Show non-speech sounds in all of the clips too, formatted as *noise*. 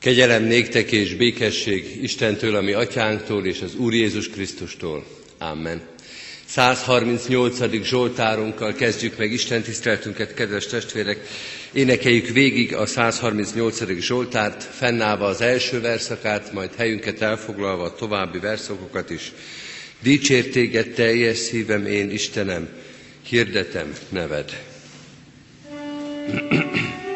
Kegyelem néktek és békesség Istentől, ami atyánktól és az Úr Jézus Krisztustól. Amen. 138. Zsoltárunkkal kezdjük meg Isten tiszteltünket, kedves testvérek. Énekeljük végig a 138. Zsoltárt, fennállva az első verszakát, majd helyünket elfoglalva a további verszakokat is. Dicsért téged teljes szívem, én Istenem, hirdetem neved. *clears throat*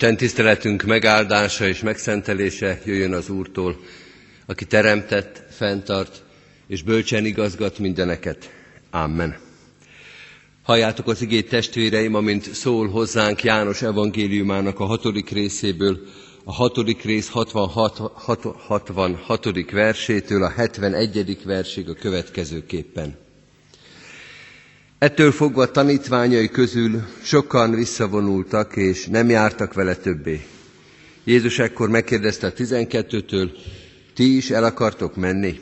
Isten tiszteletünk megáldása és megszentelése jöjjön az Úrtól, aki teremtett, fenntart és bölcsen igazgat mindeneket. Amen. Halljátok az igét testvéreim, amint szól hozzánk János evangéliumának a hatodik részéből, a hatodik rész 66, 66. versétől a 71. versig a következőképpen. Ettől fogva tanítványai közül sokan visszavonultak, és nem jártak vele többé. Jézus ekkor megkérdezte a tizenkettőtől, ti is el akartok menni?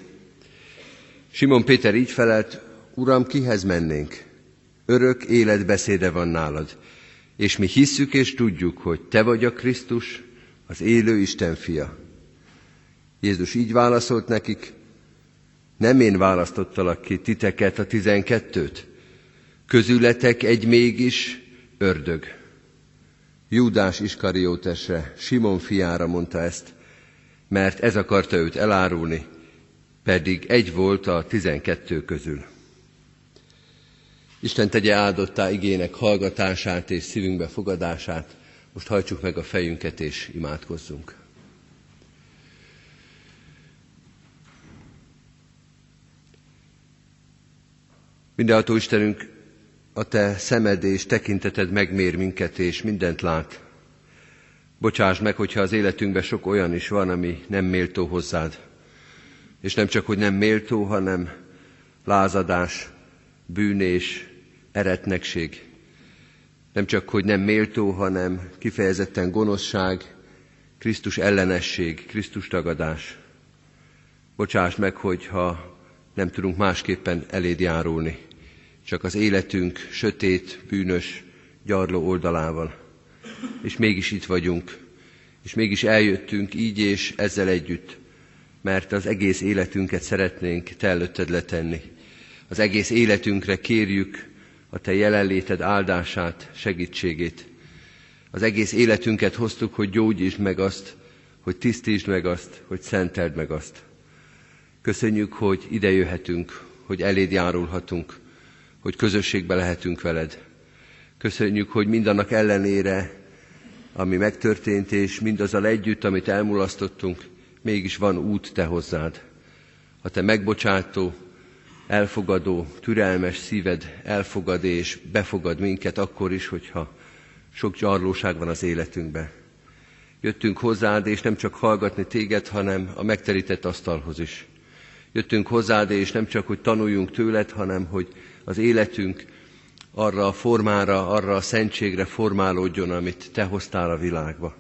Simon Péter így felelt, Uram, kihez mennénk? Örök életbeszéde van nálad, és mi hisszük és tudjuk, hogy te vagy a Krisztus, az élő Isten fia. Jézus így válaszolt nekik, nem én választottalak ki titeket a tizenkettőt, közületek egy mégis ördög. Júdás Iskariótesre, Simon fiára mondta ezt, mert ez akarta őt elárulni, pedig egy volt a tizenkettő közül. Isten tegye áldottá igének hallgatását és szívünkbe fogadását. Most hajtsuk meg a fejünket és imádkozzunk. Mindenható Istenünk, a Te szemed és tekinteted megmér minket, és mindent lát. Bocsáss meg, hogyha az életünkben sok olyan is van, ami nem méltó hozzád. És nem csak, hogy nem méltó, hanem lázadás, bűnés, eretnekség. Nem csak, hogy nem méltó, hanem kifejezetten gonoszság, Krisztus ellenesség, Krisztus tagadás. Bocsáss meg, hogyha nem tudunk másképpen eléd járulni, csak az életünk sötét, bűnös, gyarló oldalával. És mégis itt vagyunk, és mégis eljöttünk így és ezzel együtt, mert az egész életünket szeretnénk Te előtted letenni. Az egész életünkre kérjük a Te jelenléted áldását, segítségét. Az egész életünket hoztuk, hogy gyógyítsd meg azt, hogy tisztítsd meg azt, hogy szenteld meg azt. Köszönjük, hogy ide jöhetünk, hogy eléd járulhatunk, hogy közösségbe lehetünk veled. Köszönjük, hogy mindannak ellenére, ami megtörtént, és mindazzal együtt, amit elmulasztottunk, mégis van út te hozzád. A te megbocsátó, elfogadó, türelmes szíved elfogad és befogad minket akkor is, hogyha sok gyarlóság van az életünkben. Jöttünk hozzád, és nem csak hallgatni téged, hanem a megterített asztalhoz is. Jöttünk hozzád, és nem csak, hogy tanuljunk tőled, hanem hogy az életünk arra a formára, arra a szentségre formálódjon, amit te hoztál a világba.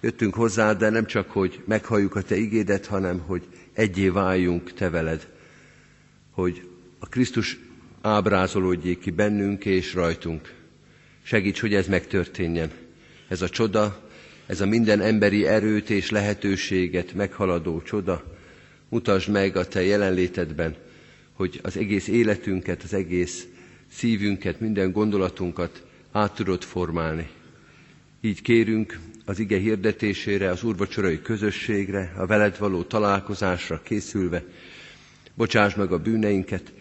Jöttünk hozzád, de nem csak, hogy meghalljuk a te igédet, hanem hogy egyé váljunk te veled hogy a Krisztus ábrázolódjék ki bennünk és rajtunk. Segíts, hogy ez megtörténjen. Ez a csoda, ez a minden emberi erőt és lehetőséget meghaladó csoda, mutasd meg a Te jelenlétedben, hogy az egész életünket, az egész szívünket, minden gondolatunkat át tudod formálni. Így kérünk az ige hirdetésére, az úrvacsorai közösségre, a veled való találkozásra készülve, Bocsáss meg a bűneinket,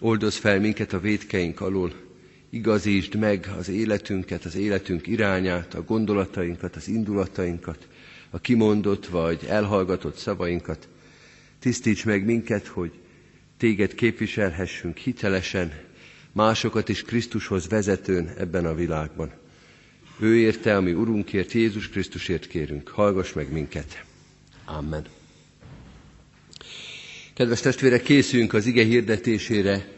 oldoz fel minket a védkeink alól, igazítsd meg az életünket, az életünk irányát, a gondolatainkat, az indulatainkat, a kimondott vagy elhallgatott szavainkat. Tisztíts meg minket, hogy téged képviselhessünk hitelesen, másokat is Krisztushoz vezetőn ebben a világban. Ő érte, ami Urunkért, Jézus Krisztusért kérünk. Hallgass meg minket. Amen. Kedves testvérek, készülünk az ige hirdetésére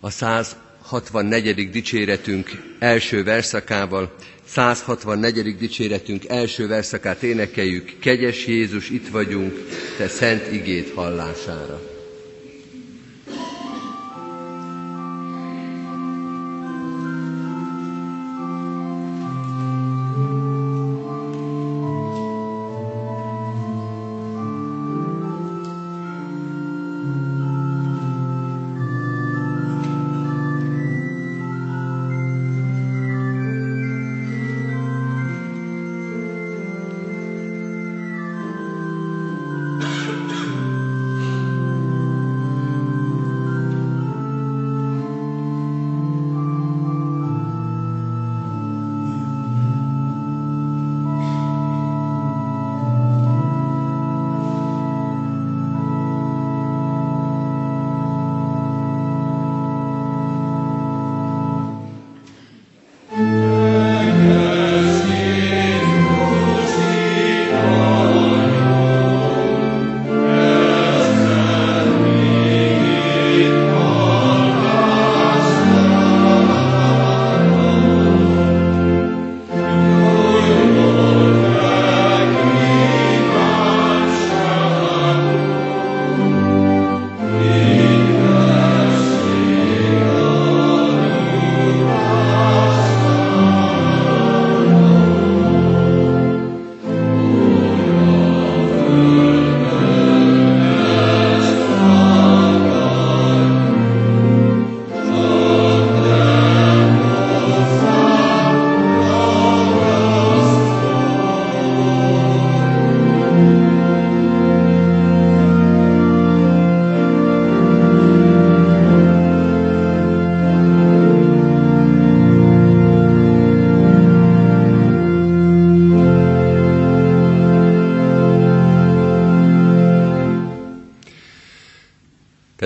a 164. dicséretünk első verszakával. 164. dicséretünk első verszakát énekeljük. Kegyes Jézus, itt vagyunk, te szent igét hallására.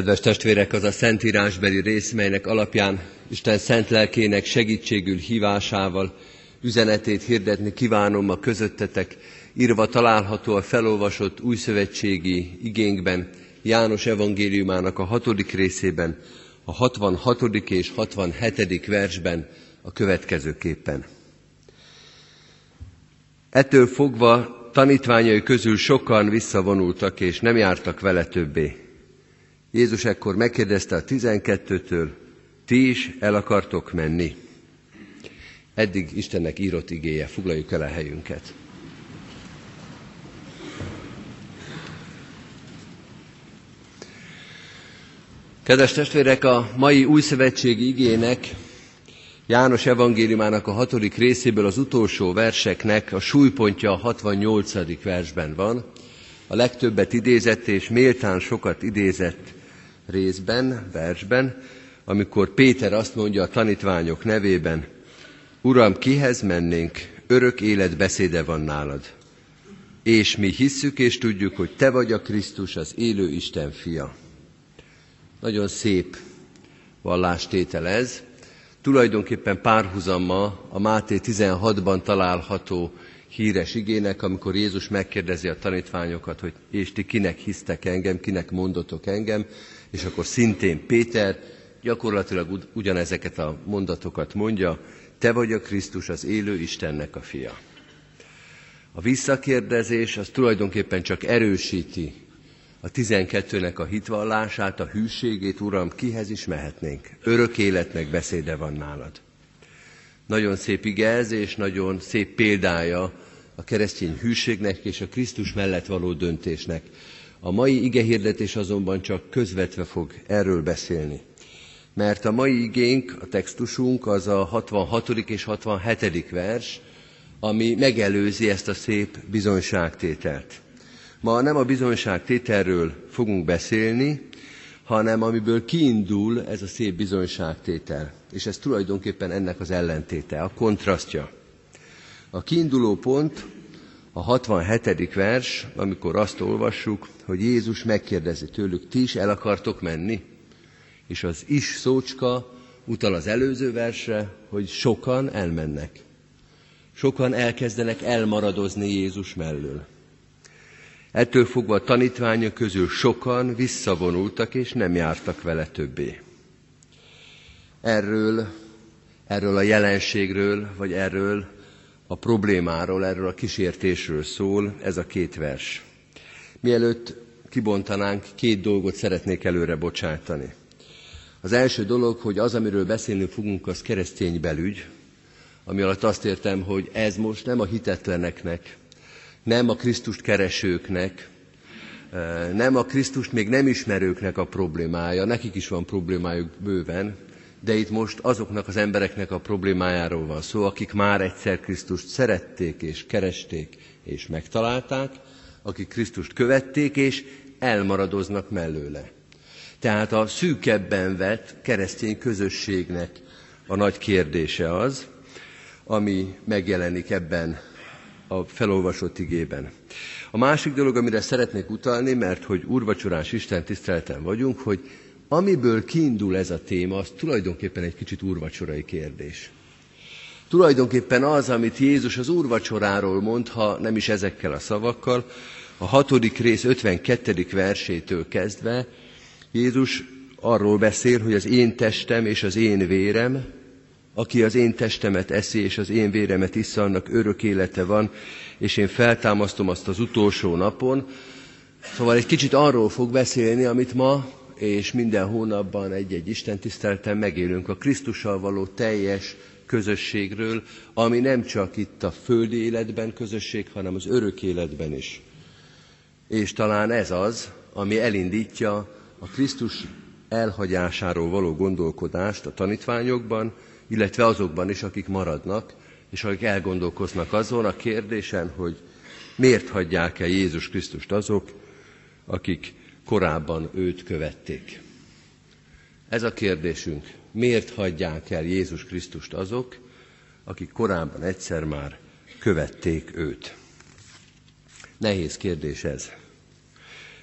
Kedves testvérek, az a szentírásbeli rész, melynek alapján Isten szent lelkének segítségül hívásával üzenetét hirdetni kívánom a közöttetek, írva található a felolvasott újszövetségi igénkben, János evangéliumának a hatodik részében, a 66. és 67. versben a következőképpen. Ettől fogva tanítványai közül sokan visszavonultak, és nem jártak vele többé. Jézus ekkor megkérdezte a tizenkettőtől, ti is el akartok menni? Eddig Istennek írott igéje, foglaljuk el a helyünket. Kedves testvérek, a mai új szövetségi igének János evangéliumának a hatodik részéből az utolsó verseknek a súlypontja a 68. versben van. A legtöbbet idézett és méltán sokat idézett részben, versben, amikor Péter azt mondja a tanítványok nevében, Uram, kihez mennénk, örök élet beszéde van nálad. És mi hisszük és tudjuk, hogy Te vagy a Krisztus, az élő Isten fia. Nagyon szép vallástétel ez, tulajdonképpen párhuzama a Máté 16-ban található híres igének, amikor Jézus megkérdezi a tanítványokat, hogy és ti kinek hisztek engem, kinek mondotok engem, és akkor szintén Péter gyakorlatilag ugyanezeket a mondatokat mondja, te vagy a Krisztus, az élő Istennek a fia. A visszakérdezés az tulajdonképpen csak erősíti a tizenkettőnek a hitvallását, a hűségét, Uram, kihez is mehetnénk? Örök életnek beszéde van nálad. Nagyon szép ige és nagyon szép példája a keresztény hűségnek és a Krisztus mellett való döntésnek. A mai igehirdetés azonban csak közvetve fog erről beszélni. Mert a mai igénk, a textusunk az a 66. és 67. vers, ami megelőzi ezt a szép bizonyságtételt. Ma nem a bizonyság tételről fogunk beszélni, hanem amiből kiindul ez a szép bizonyságtétel. És ez tulajdonképpen ennek az ellentéte, a kontrasztja. A kiinduló pont a 67. vers, amikor azt olvassuk, hogy Jézus megkérdezi tőlük, ti is el akartok menni? És az is szócska utal az előző versre, hogy sokan elmennek. Sokan elkezdenek elmaradozni Jézus mellől. Ettől fogva a tanítványok közül sokan visszavonultak, és nem jártak vele többé. Erről, erről a jelenségről, vagy erről a problémáról, erről a kísértésről szól ez a két vers. Mielőtt kibontanánk, két dolgot szeretnék előre bocsátani. Az első dolog, hogy az, amiről beszélni fogunk, az keresztény belügy, ami alatt azt értem, hogy ez most nem a hitetleneknek, nem a Krisztust keresőknek, nem a Krisztust még nem ismerőknek a problémája, nekik is van problémájuk bőven, de itt most azoknak az embereknek a problémájáról van szó, akik már egyszer Krisztust szerették és keresték és megtalálták, akik Krisztust követték és elmaradoznak mellőle. Tehát a szűkebben vett keresztény közösségnek a nagy kérdése az, ami megjelenik ebben a felolvasott igében. A másik dolog, amire szeretnék utalni, mert hogy úrvacsorás Isten tiszteleten vagyunk, hogy amiből kiindul ez a téma, az tulajdonképpen egy kicsit úrvacsorai kérdés. Tulajdonképpen az, amit Jézus az úrvacsoráról mond, ha nem is ezekkel a szavakkal, a hatodik rész 52. versétől kezdve Jézus arról beszél, hogy az én testem és az én vérem aki az én testemet eszi, és az én véremet issza, annak örök élete van, és én feltámasztom azt az utolsó napon. Szóval egy kicsit arról fog beszélni, amit ma és minden hónapban egy-egy Isten tiszteleten megélünk, a Krisztussal való teljes közösségről, ami nem csak itt a földi életben közösség, hanem az örök életben is. És talán ez az, ami elindítja a Krisztus elhagyásáról való gondolkodást a tanítványokban, illetve azokban is, akik maradnak, és akik elgondolkoznak azon a kérdésen, hogy miért hagyják el Jézus Krisztust azok, akik korábban őt követték. Ez a kérdésünk. Miért hagyják el Jézus Krisztust azok, akik korábban egyszer már követték őt? Nehéz kérdés ez.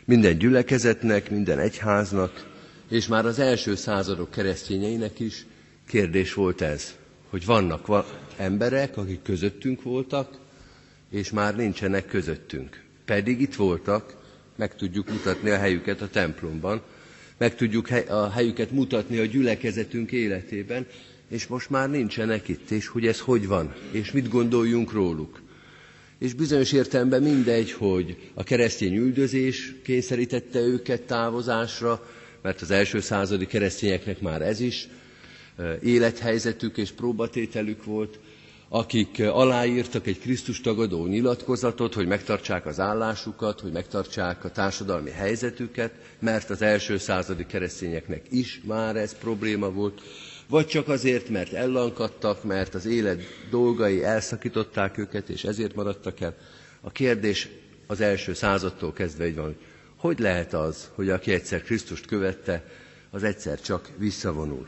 Minden gyülekezetnek, minden egyháznak és már az első századok keresztényeinek is kérdés volt ez, hogy vannak emberek, akik közöttünk voltak, és már nincsenek közöttünk. Pedig itt voltak, meg tudjuk mutatni a helyüket a templomban, meg tudjuk a helyüket mutatni a gyülekezetünk életében, és most már nincsenek itt, és hogy ez hogy van, és mit gondoljunk róluk. És bizonyos értelemben mindegy, hogy a keresztény üldözés kényszerítette őket távozásra, mert az első századi keresztényeknek már ez is élethelyzetük és próbatételük volt, akik aláírtak egy Krisztus tagadó nyilatkozatot, hogy megtartsák az állásukat, hogy megtartsák a társadalmi helyzetüket, mert az első századi keresztényeknek is már ez probléma volt, vagy csak azért, mert ellankadtak, mert az élet dolgai elszakították őket, és ezért maradtak el. A kérdés az első századtól kezdve így van, hogy hogy lehet az, hogy aki egyszer Krisztust követte, az egyszer csak visszavonul.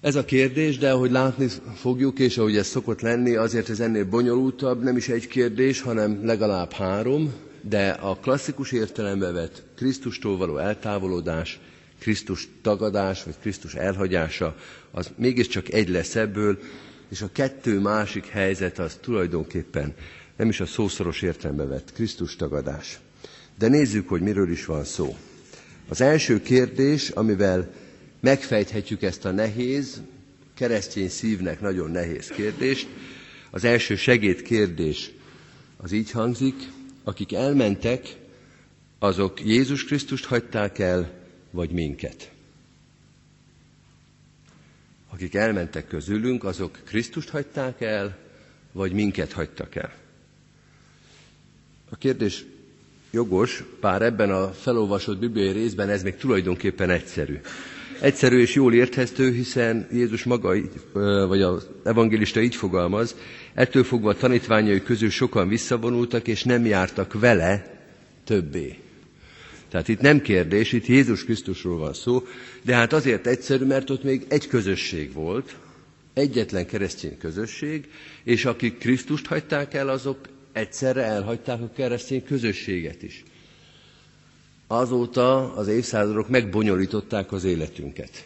Ez a kérdés, de ahogy látni fogjuk, és ahogy ez szokott lenni, azért ez ennél bonyolultabb, nem is egy kérdés, hanem legalább három, de a klasszikus értelembe vett Krisztustól való eltávolodás, Krisztus tagadás, vagy Krisztus elhagyása, az mégiscsak egy lesz ebből, és a kettő másik helyzet az tulajdonképpen nem is a szószoros értelembe vett Krisztus tagadás. De nézzük, hogy miről is van szó. Az első kérdés, amivel megfejthetjük ezt a nehéz, keresztény szívnek nagyon nehéz kérdést. Az első segédkérdés az így hangzik, akik elmentek, azok Jézus Krisztust hagyták el, vagy minket. Akik elmentek közülünk, azok Krisztust hagyták el, vagy minket hagytak el. A kérdés jogos, bár ebben a felolvasott bibliai részben ez még tulajdonképpen egyszerű. Egyszerű és jól érthető, hiszen Jézus maga, vagy az evangélista így fogalmaz, ettől fogva a tanítványai közül sokan visszavonultak, és nem jártak vele többé. Tehát itt nem kérdés, itt Jézus Krisztusról van szó, de hát azért egyszerű, mert ott még egy közösség volt, egyetlen keresztény közösség, és akik Krisztust hagyták el, azok egyszerre elhagyták a keresztény közösséget is. Azóta az évszázadok megbonyolították az életünket.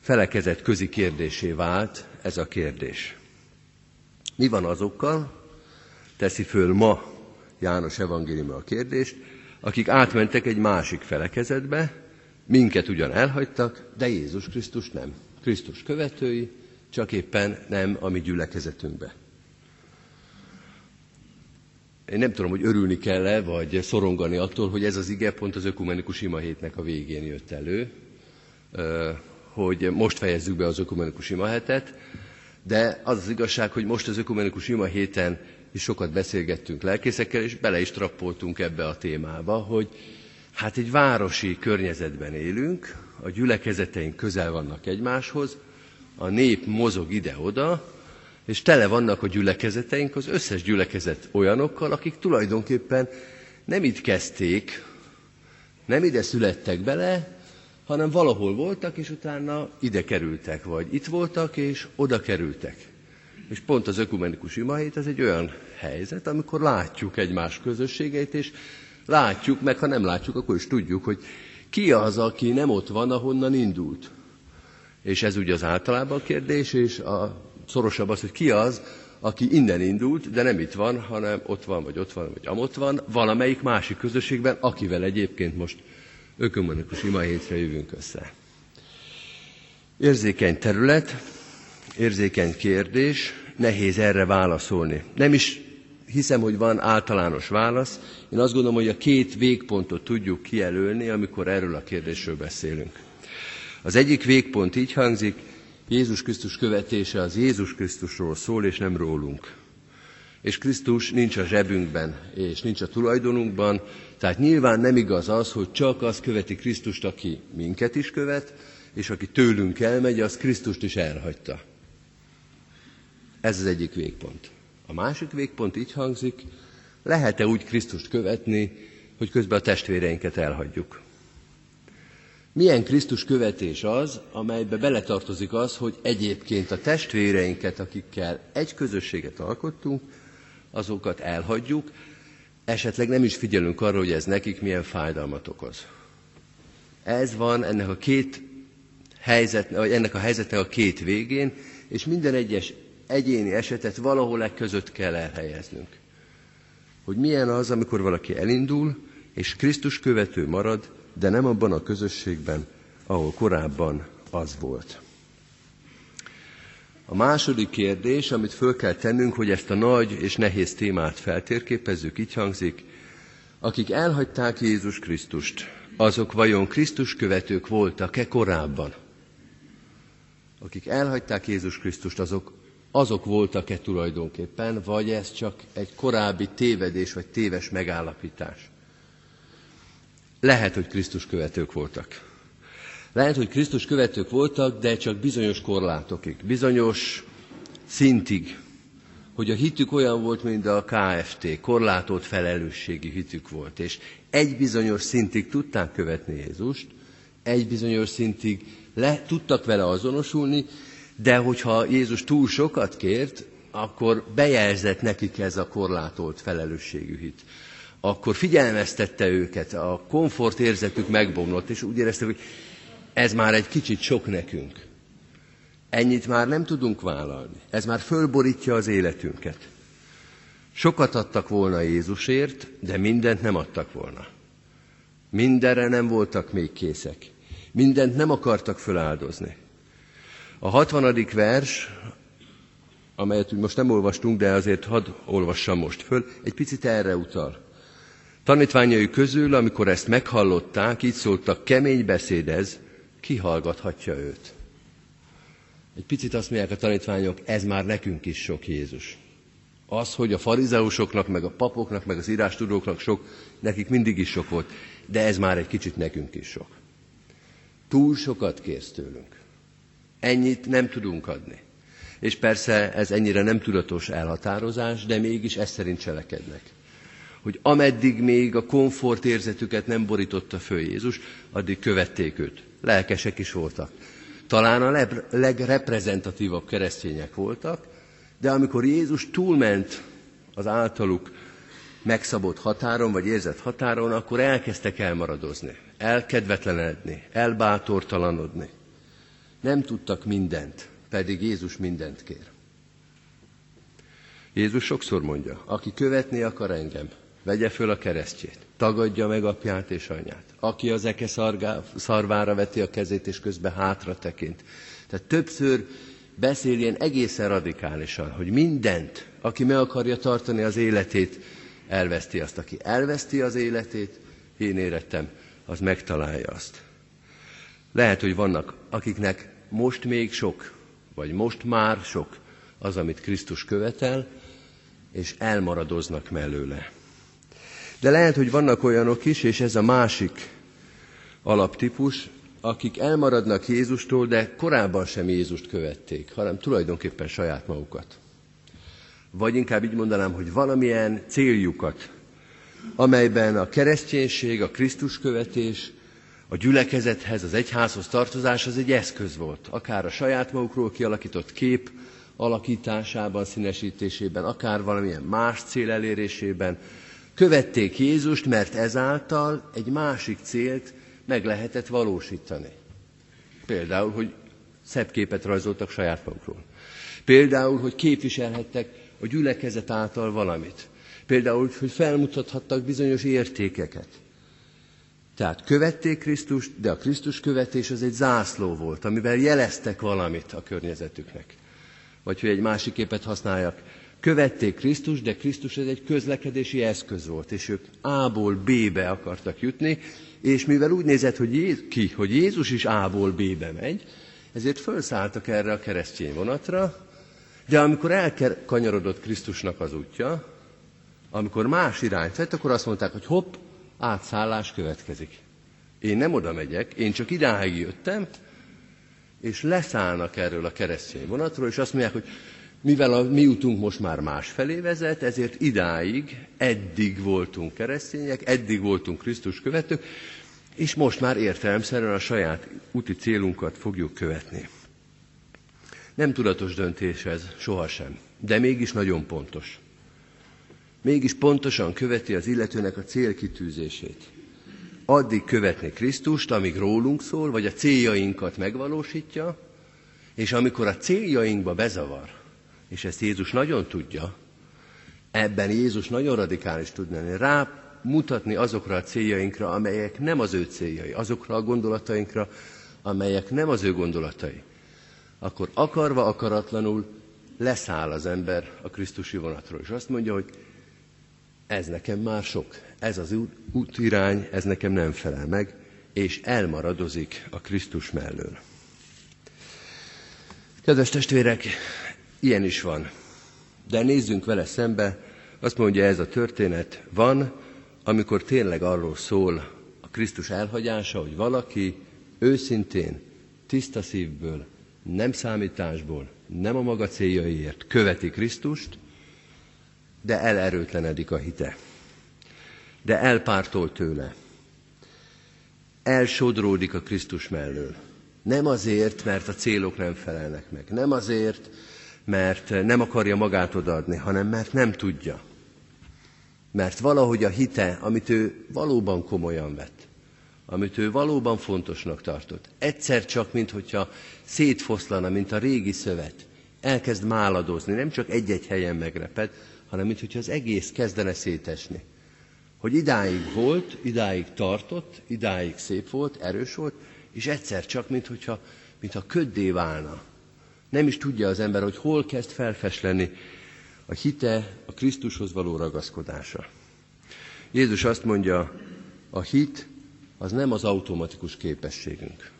Felekezett közi kérdésé vált ez a kérdés. Mi van azokkal, teszi föl ma János evangélium a kérdést, akik átmentek egy másik felekezetbe, minket ugyan elhagytak, de Jézus Krisztus nem. Krisztus követői, csak éppen nem a mi gyülekezetünkbe. Én nem tudom, hogy örülni kell-e, vagy szorongani attól, hogy ez az ige pont az ökumenikus ima hétnek a végén jött elő, hogy most fejezzük be az ökumenikus ima hetet, de az az igazság, hogy most az ökumenikus ima héten is sokat beszélgettünk lelkészekkel, és bele is trappoltunk ebbe a témába, hogy hát egy városi környezetben élünk, a gyülekezeteink közel vannak egymáshoz, a nép mozog ide-oda, és tele vannak a gyülekezeteink, az összes gyülekezet olyanokkal, akik tulajdonképpen nem itt kezdték, nem ide születtek bele, hanem valahol voltak, és utána ide kerültek, vagy itt voltak, és oda kerültek. És pont az ökumenikus imahét, ez egy olyan helyzet, amikor látjuk egymás közösségeit, és látjuk, meg ha nem látjuk, akkor is tudjuk, hogy ki az, aki nem ott van, ahonnan indult. És ez ugye az általában kérdés, és a szorosabb az, hogy ki az, aki innen indult, de nem itt van, hanem ott van, vagy ott van, vagy amott van, valamelyik másik közösségben, akivel egyébként most ökumenikus imahétre jövünk össze. Érzékeny terület, érzékeny kérdés, nehéz erre válaszolni. Nem is hiszem, hogy van általános válasz. Én azt gondolom, hogy a két végpontot tudjuk kijelölni, amikor erről a kérdésről beszélünk. Az egyik végpont így hangzik, Jézus Krisztus követése az Jézus Krisztusról szól, és nem rólunk. És Krisztus nincs a zsebünkben, és nincs a tulajdonunkban, tehát nyilván nem igaz az, hogy csak az követi Krisztust, aki minket is követ, és aki tőlünk elmegy, az Krisztust is elhagyta. Ez az egyik végpont. A másik végpont így hangzik, lehet-e úgy Krisztust követni, hogy közben a testvéreinket elhagyjuk? Milyen Krisztus követés az, amelybe beletartozik az, hogy egyébként a testvéreinket, akikkel egy közösséget alkottunk, azokat elhagyjuk, esetleg nem is figyelünk arra, hogy ez nekik milyen fájdalmat okoz. Ez van ennek a két helyzet, vagy ennek a helyzetnek a két végén, és minden egyes egyéni esetet valahol e között kell elhelyeznünk. Hogy milyen az, amikor valaki elindul, és Krisztus követő marad, de nem abban a közösségben, ahol korábban az volt. A második kérdés, amit föl kell tennünk, hogy ezt a nagy és nehéz témát feltérképezzük, így hangzik, akik elhagyták Jézus Krisztust, azok vajon Krisztus követők voltak-e korábban? Akik elhagyták Jézus Krisztust, azok, azok voltak-e tulajdonképpen, vagy ez csak egy korábbi tévedés, vagy téves megállapítás? Lehet, hogy Krisztus követők voltak. Lehet, hogy Krisztus követők voltak, de csak bizonyos korlátokig, bizonyos szintig, hogy a hitük olyan volt, mint a KFT, korlátolt felelősségi hitük volt, és egy bizonyos szintig tudták követni Jézust, egy bizonyos szintig le, tudtak vele azonosulni, de hogyha Jézus túl sokat kért, akkor bejelzett nekik ez a korlátolt felelősségű hit. Akkor figyelmeztette őket, a komfort érzetük megbomlott, és úgy érezték, hogy ez már egy kicsit sok nekünk. Ennyit már nem tudunk vállalni. Ez már fölborítja az életünket. Sokat adtak volna Jézusért, de mindent nem adtak volna. Mindenre nem voltak még készek. Mindent nem akartak föláldozni. A hatvadik vers, amelyet most nem olvastunk, de azért hadd olvassam most föl, egy picit erre utal. Tanítványai közül, amikor ezt meghallották, így szóltak, kemény beszéd ez, kihallgathatja őt. Egy picit azt mondják a tanítványok, ez már nekünk is sok Jézus. Az, hogy a farizeusoknak, meg a papoknak, meg az írástudóknak sok, nekik mindig is sok volt, de ez már egy kicsit nekünk is sok. Túl sokat kérsz tőlünk. Ennyit nem tudunk adni. És persze ez ennyire nem tudatos elhatározás, de mégis ezt szerint cselekednek. Hogy ameddig még a komfort érzetüket nem borította föl Jézus, addig követték őt. Lelkesek is voltak talán a legreprezentatívabb keresztények voltak, de amikor Jézus túlment az általuk megszabott határon, vagy érzett határon, akkor elkezdtek elmaradozni, elkedvetlenedni, elbátortalanodni. Nem tudtak mindent, pedig Jézus mindent kér. Jézus sokszor mondja, aki követni akar engem, vegye föl a keresztjét, tagadja meg apját és anyát. Aki az eke szarvára veti a kezét, és közben hátra tekint. Tehát többször beszél ilyen egészen radikálisan, hogy mindent, aki meg akarja tartani az életét, elveszti azt. Aki elveszti az életét, én érettem, az megtalálja azt. Lehet, hogy vannak, akiknek most még sok, vagy most már sok az, amit Krisztus követel, és elmaradoznak mellőle. De lehet, hogy vannak olyanok is, és ez a másik alaptípus, akik elmaradnak Jézustól, de korábban sem Jézust követték, hanem tulajdonképpen saját magukat. Vagy inkább így mondanám, hogy valamilyen céljukat, amelyben a kereszténység, a Krisztus követés, a gyülekezethez, az egyházhoz tartozás az egy eszköz volt. Akár a saját magukról kialakított kép alakításában, színesítésében, akár valamilyen más cél elérésében, Követték Jézust, mert ezáltal egy másik célt meg lehetett valósítani. Például, hogy szebb képet rajzoltak saját magukról. Például, hogy képviselhettek a gyülekezet által valamit. Például, hogy felmutathattak bizonyos értékeket. Tehát követték Krisztust, de a Krisztus követés az egy zászló volt, amivel jeleztek valamit a környezetüknek. Vagy hogy egy másik képet használjak, követték Krisztus, de Krisztus ez egy közlekedési eszköz volt, és ők A-ból B-be akartak jutni, és mivel úgy nézett hogy Jézus, ki, hogy Jézus is A-ból B-be megy, ezért felszálltak erre a keresztény vonatra, de amikor elkanyarodott Krisztusnak az útja, amikor más irányt vett, akkor azt mondták, hogy hopp, átszállás következik. Én nem oda megyek, én csak idáig jöttem, és leszállnak erről a keresztény vonatról, és azt mondják, hogy mivel a mi utunk most már másfelé vezet, ezért idáig, eddig voltunk keresztények, eddig voltunk Krisztus követők, és most már értelemszerűen a saját úti célunkat fogjuk követni. Nem tudatos döntés ez, sohasem, de mégis nagyon pontos. Mégis pontosan követi az illetőnek a célkitűzését. addig követni Krisztust, amíg rólunk szól, vagy a céljainkat megvalósítja, és amikor a céljainkba bezavar, és ezt Jézus nagyon tudja, ebben Jézus nagyon radikális tud lenni, rá mutatni azokra a céljainkra, amelyek nem az ő céljai, azokra a gondolatainkra, amelyek nem az ő gondolatai, akkor akarva, akaratlanul leszáll az ember a Krisztusi vonatról, és azt mondja, hogy ez nekem már sok, ez az útirány, ez nekem nem felel meg, és elmaradozik a Krisztus mellől. Kedves testvérek, ilyen is van. De nézzünk vele szembe, azt mondja ez a történet, van, amikor tényleg arról szól a Krisztus elhagyása, hogy valaki őszintén, tiszta szívből, nem számításból, nem a maga céljaiért követi Krisztust, de elerőtlenedik a hite. De elpártol tőle. Elsodródik a Krisztus mellől. Nem azért, mert a célok nem felelnek meg. Nem azért, mert nem akarja magát odaadni, hanem mert nem tudja. Mert valahogy a hite, amit ő valóban komolyan vett, amit ő valóban fontosnak tartott, egyszer csak, mintha szétfoszlana, mint a régi szövet, elkezd máladozni, nem csak egy-egy helyen megreped, hanem mintha az egész kezdene szétesni. Hogy idáig volt, idáig tartott, idáig szép volt, erős volt, és egyszer csak, mintha, mintha köddé válna. Nem is tudja az ember, hogy hol kezd felfesleni a hite, a Krisztushoz való ragaszkodása. Jézus azt mondja, a hit az nem az automatikus képességünk.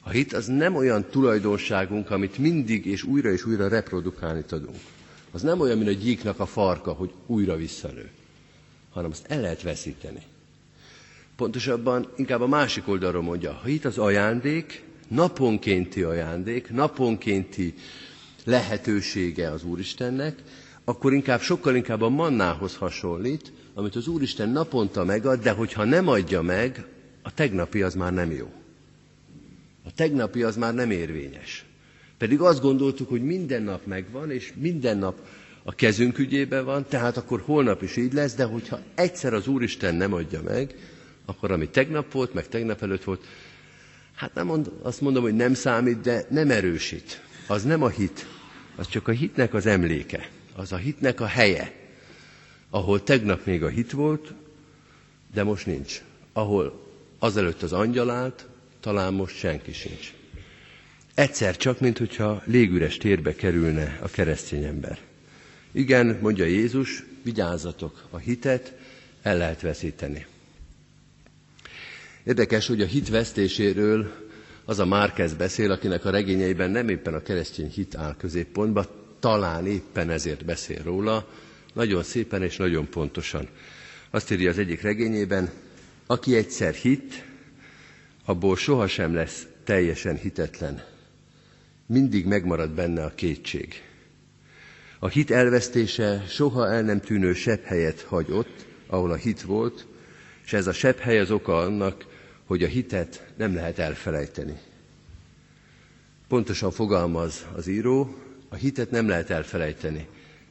A hit az nem olyan tulajdonságunk, amit mindig és újra és újra reprodukálni tudunk. Az nem olyan, mint a gyíknak a farka, hogy újra visszanő, hanem azt el lehet veszíteni. Pontosabban inkább a másik oldalról mondja, ha hit az ajándék, naponkénti ajándék, naponkénti lehetősége az Úristennek, akkor inkább sokkal inkább a mannához hasonlít, amit az Úristen naponta megad, de hogyha nem adja meg, a tegnapi az már nem jó. A tegnapi az már nem érvényes. Pedig azt gondoltuk, hogy minden nap megvan, és minden nap a kezünk ügyében van, tehát akkor holnap is így lesz, de hogyha egyszer az Úristen nem adja meg, akkor ami tegnap volt, meg tegnap előtt volt, hát nem mond, azt mondom, hogy nem számít, de nem erősít. Az nem a hit, az csak a hitnek az emléke, az a hitnek a helye, ahol tegnap még a hit volt, de most nincs. Ahol azelőtt az angyal állt, talán most senki sincs. Egyszer csak, mint hogyha légüres térbe kerülne a keresztény ember. Igen, mondja Jézus, vigyázzatok, a hitet el lehet veszíteni. Érdekes, hogy a hit vesztéséről az a Márkez beszél, akinek a regényeiben nem éppen a keresztény hit áll középpontba, talán éppen ezért beszél róla, nagyon szépen és nagyon pontosan. Azt írja az egyik regényében, aki egyszer hit, abból sohasem lesz teljesen hitetlen. Mindig megmarad benne a kétség. A hit elvesztése soha el nem tűnő sebb helyet hagy ott, ahol a hit volt, és ez a sebb hely az oka annak, hogy a hitet nem lehet elfelejteni. Pontosan fogalmaz az író, a hitet nem lehet elfelejteni,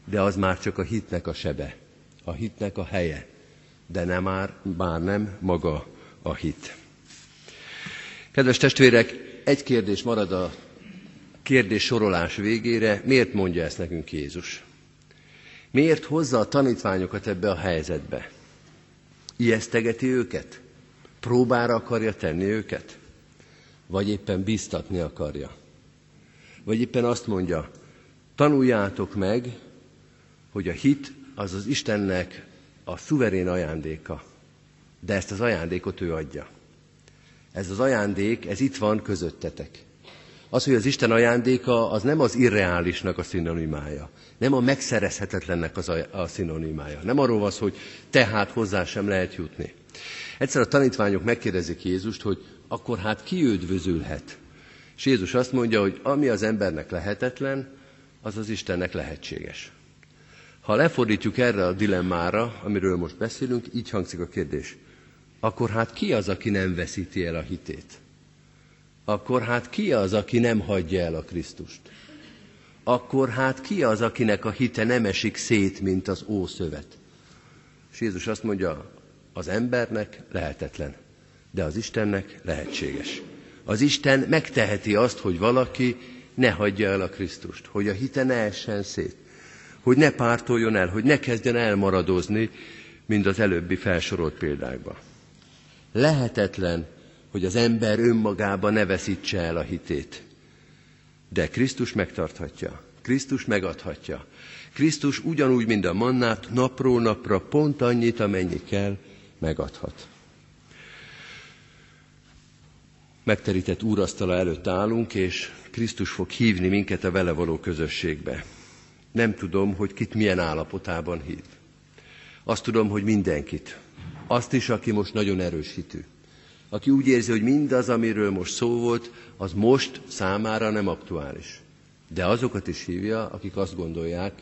de az már csak a hitnek a sebe, a hitnek a helye, de nem már, már nem maga a hit. Kedves testvérek, egy kérdés marad a kérdés sorolás végére. Miért mondja ezt nekünk Jézus? Miért hozza a tanítványokat ebbe a helyzetbe? Ijesztegeti őket? Próbára akarja tenni őket? Vagy éppen biztatni akarja? Vagy éppen azt mondja, tanuljátok meg, hogy a hit az az Istennek a szuverén ajándéka, de ezt az ajándékot ő adja. Ez az ajándék, ez itt van közöttetek. Az, hogy az Isten ajándéka, az nem az irreálisnak a szinonimája. Nem a megszerezhetetlennek az a, a szinonimája. Nem arról van hogy tehát hozzá sem lehet jutni. Egyszer a tanítványok megkérdezik Jézust, hogy akkor hát ki üdvözülhet? És Jézus azt mondja, hogy ami az embernek lehetetlen, az az Istennek lehetséges. Ha lefordítjuk erre a dilemmára, amiről most beszélünk, így hangzik a kérdés akkor hát ki az, aki nem veszíti el a hitét? Akkor hát ki az, aki nem hagyja el a Krisztust? Akkor hát ki az, akinek a hite nem esik szét, mint az ószövet? És Jézus azt mondja, Az embernek lehetetlen, de az Istennek lehetséges. Az Isten megteheti azt, hogy valaki ne hagyja el a Krisztust, hogy a hite ne essen szét, hogy ne pártoljon el, hogy ne kezdjen elmaradozni, mint az előbbi felsorolt példákban. Lehetetlen, hogy az ember önmagába ne veszítse el a hitét. De Krisztus megtarthatja, Krisztus megadhatja. Krisztus ugyanúgy, mint a mannát, napról napra pont annyit, amennyi kell, megadhat. Megterített úrasztala előtt állunk, és Krisztus fog hívni minket a vele való közösségbe. Nem tudom, hogy kit milyen állapotában hív. Azt tudom, hogy mindenkit. Azt is, aki most nagyon erős hitű. Aki úgy érzi, hogy mindaz, amiről most szó volt, az most számára nem aktuális. De azokat is hívja, akik azt gondolják,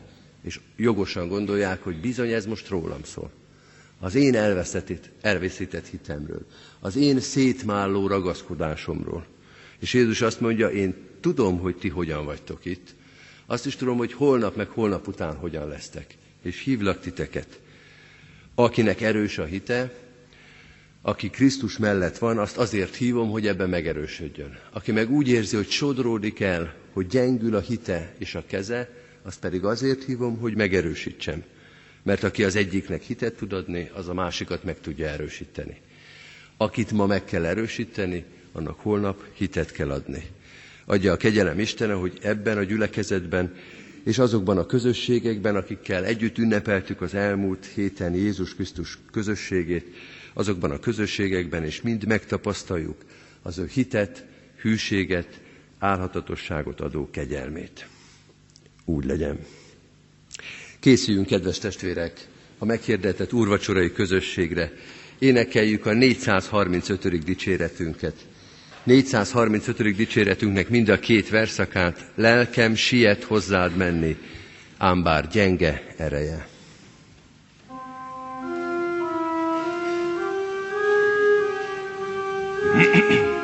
és jogosan gondolják, hogy bizony ez most rólam szól. Az én elveszített, elveszített hitemről, az én szétmálló ragaszkodásomról. És Jézus azt mondja, én tudom, hogy ti hogyan vagytok itt, azt is tudom, hogy holnap meg holnap után hogyan lesztek, és hívlak titeket. Akinek erős a hite, aki Krisztus mellett van, azt azért hívom, hogy ebben megerősödjön. Aki meg úgy érzi, hogy sodródik el, hogy gyengül a hite és a keze, azt pedig azért hívom, hogy megerősítsem. Mert aki az egyiknek hitet tud adni, az a másikat meg tudja erősíteni. Akit ma meg kell erősíteni, annak holnap hitet kell adni. Adja a kegyelem Istene, hogy ebben a gyülekezetben és azokban a közösségekben, akikkel együtt ünnepeltük az elmúlt héten Jézus Krisztus közösségét, azokban a közösségekben, és mind megtapasztaljuk az ő hitet, hűséget, álhatatosságot adó kegyelmét. Úgy legyen. Készüljünk, kedves testvérek, a meghirdetett úrvacsorai közösségre. Énekeljük a 435. dicséretünket. 435. dicséretünknek mind a két verszakát, lelkem siet hozzád menni, ám bár gyenge ereje. Jöjjetek *clears throat*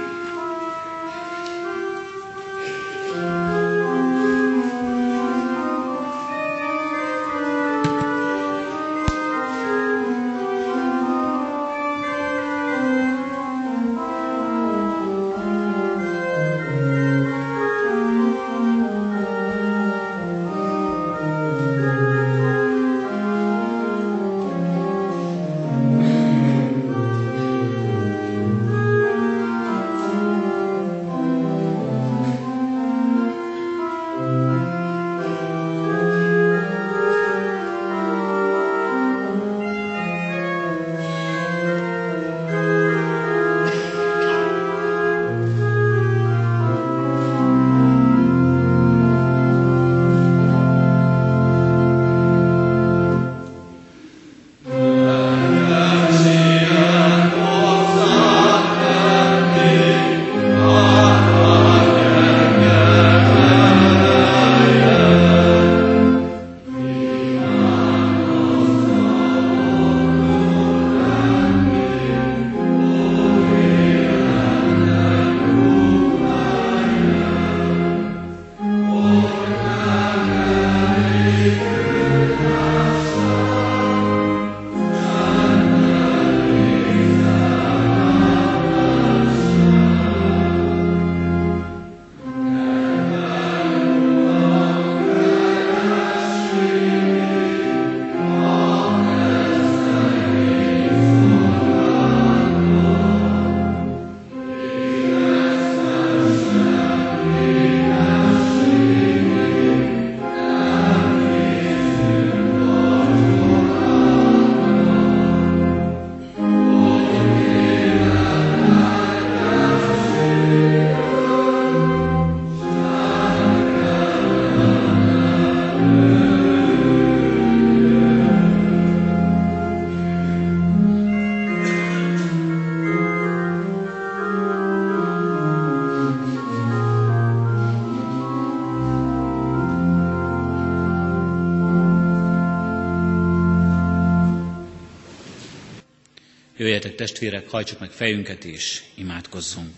testvérek, hajtsuk meg fejünket és imádkozzunk.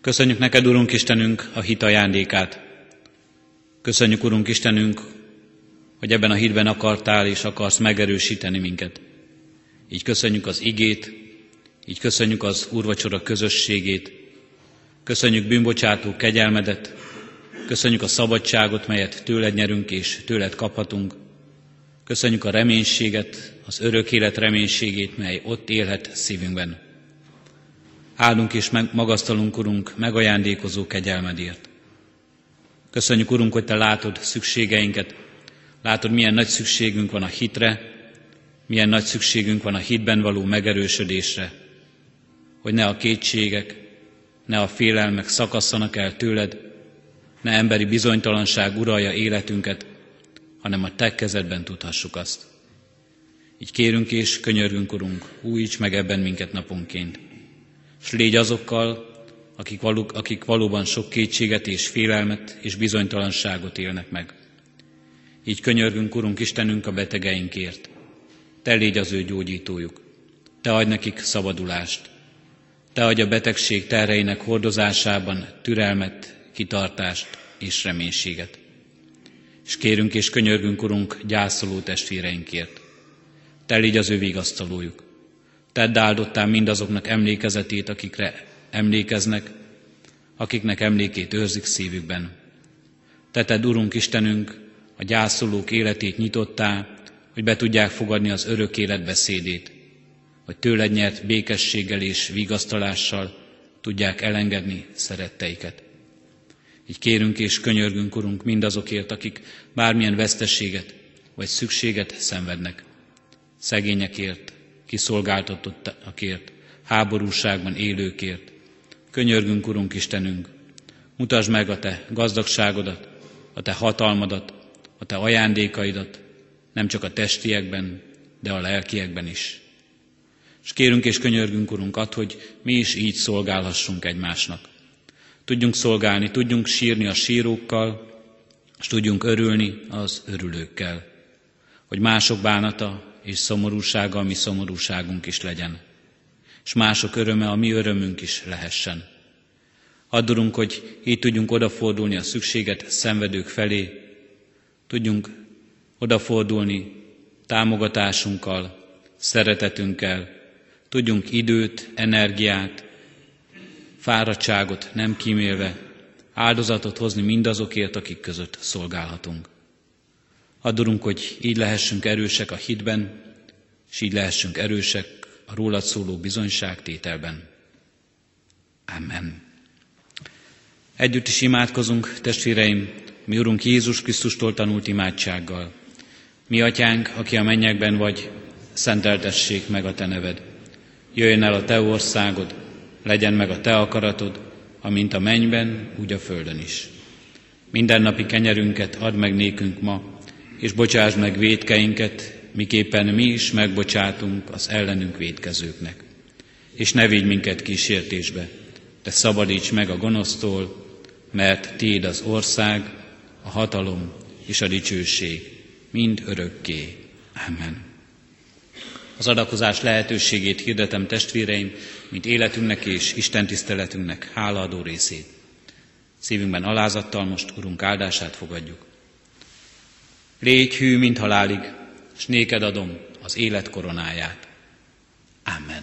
Köszönjük neked, Urunk Istenünk, a hit ajándékát. Köszönjük, Urunk Istenünk, hogy ebben a hitben akartál és akarsz megerősíteni minket. Így köszönjük az igét, így köszönjük az úrvacsora közösségét, köszönjük bűnbocsátó kegyelmedet, köszönjük a szabadságot, melyet tőled nyerünk és tőled kaphatunk, köszönjük a reménységet, az örök élet reménységét, mely ott élhet szívünkben. Áldunk és magasztalunk, Urunk, megajándékozó kegyelmedért. Köszönjük, Urunk, hogy Te látod szükségeinket, látod, milyen nagy szükségünk van a hitre, milyen nagy szükségünk van a hitben való megerősödésre, hogy ne a kétségek, ne a félelmek szakasszanak el tőled, ne emberi bizonytalanság uralja életünket, hanem a Te kezedben tudhassuk azt. Így kérünk és könyörgünk, Urunk, újíts meg ebben minket naponként. S légy azokkal, akik, való, akik valóban sok kétséget és félelmet és bizonytalanságot élnek meg. Így könyörgünk, Urunk Istenünk, a betegeinkért. Te légy az ő gyógyítójuk. Te adj nekik szabadulást. Te adj a betegség terreinek hordozásában türelmet, kitartást és reménységet. És kérünk és könyörgünk, Urunk, gyászoló testvéreinkért. Te légy az ő vigasztalójuk. Tedd áldottál mindazoknak emlékezetét, akikre emlékeznek, akiknek emlékét őrzik szívükben. Te tedd, Urunk Istenünk, a gyászolók életét nyitottá, hogy be tudják fogadni az örök élet beszédét, hogy tőled nyert békességgel és vigasztalással tudják elengedni szeretteiket. Így kérünk és könyörgünk, Urunk, mindazokért, akik bármilyen veszteséget vagy szükséget szenvednek. Szegényekért, kiszolgáltatottakért, háborúságban élőkért. Könyörgünk, Urunk Istenünk, mutasd meg a Te gazdagságodat, a Te hatalmadat, a Te ajándékaidat, nem csak a testiekben, de a lelkiekben is. És kérünk és könyörgünk, Urunk, ad, hogy mi is így szolgálhassunk egymásnak. Tudjunk szolgálni, tudjunk sírni a sírókkal, és tudjunk örülni az örülőkkel. Hogy mások bánata és szomorúsága a mi szomorúságunk is legyen. És mások öröme a mi örömünk is lehessen. Addurunk, hogy így tudjunk odafordulni a szükséget szenvedők felé, tudjunk odafordulni támogatásunkkal, szeretetünkkel, tudjunk időt, energiát, fáradtságot nem kímélve, áldozatot hozni mindazokért, akik között szolgálhatunk. Adorunk, hogy így lehessünk erősek a hitben, és így lehessünk erősek a rólad szóló bizonyságtételben. Amen. Együtt is imádkozunk, testvéreim, mi Urunk Jézus Krisztustól tanult imádsággal. Mi atyánk, aki a mennyekben vagy, szenteltessék meg a te neved. Jöjjön el a te országod, legyen meg a te akaratod, amint a mennyben, úgy a földön is. Mindennapi kenyerünket add meg nékünk ma, és bocsásd meg védkeinket, miképpen mi is megbocsátunk az ellenünk védkezőknek. És ne vigy minket kísértésbe, de szabadíts meg a gonosztól, mert Tiéd az ország, a hatalom és a dicsőség mind örökké. Amen. Az adakozás lehetőségét hirdetem testvéreim, mint életünknek és Isten tiszteletünknek hálaadó részét. Szívünkben alázattal most Urunk áldását fogadjuk. Légy hű, mint halálig, s néked adom az élet koronáját. Amen.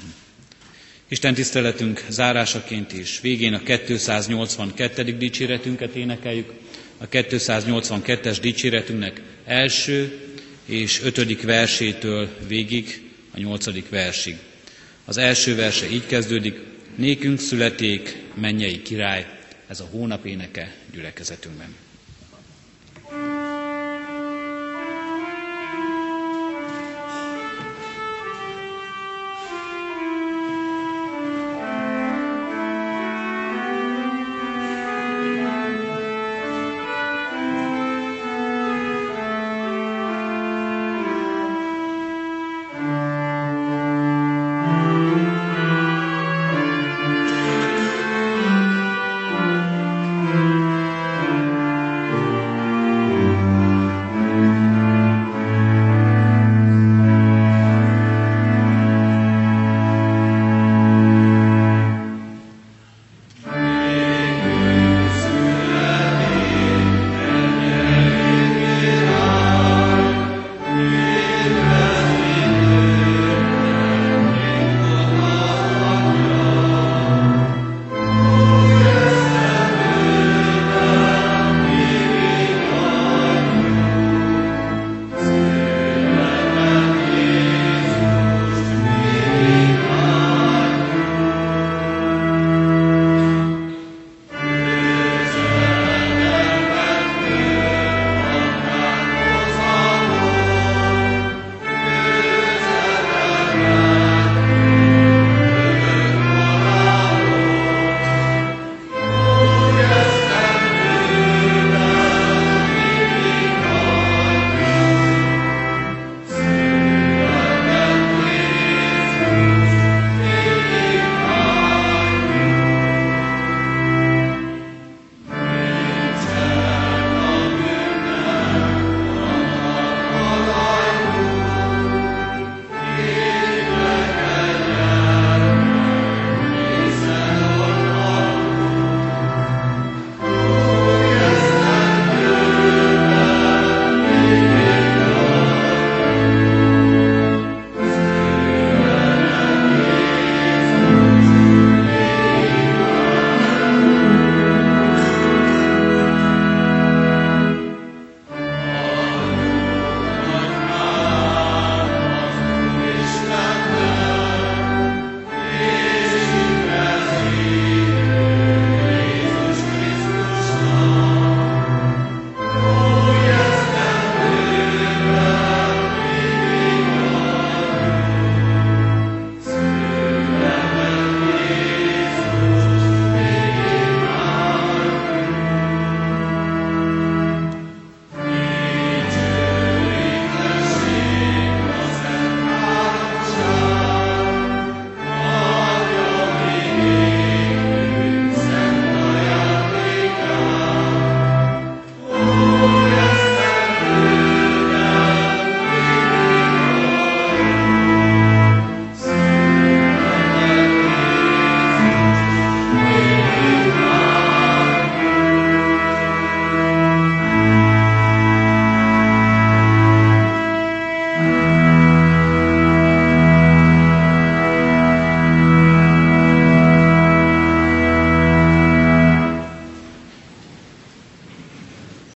Isten tiszteletünk zárásaként és végén a 282. dicséretünket énekeljük a 282-es dicséretünknek első és ötödik versétől végig a nyolcadik versig. Az első verse így kezdődik, nékünk születék mennyei király, ez a hónap éneke gyülekezetünkben.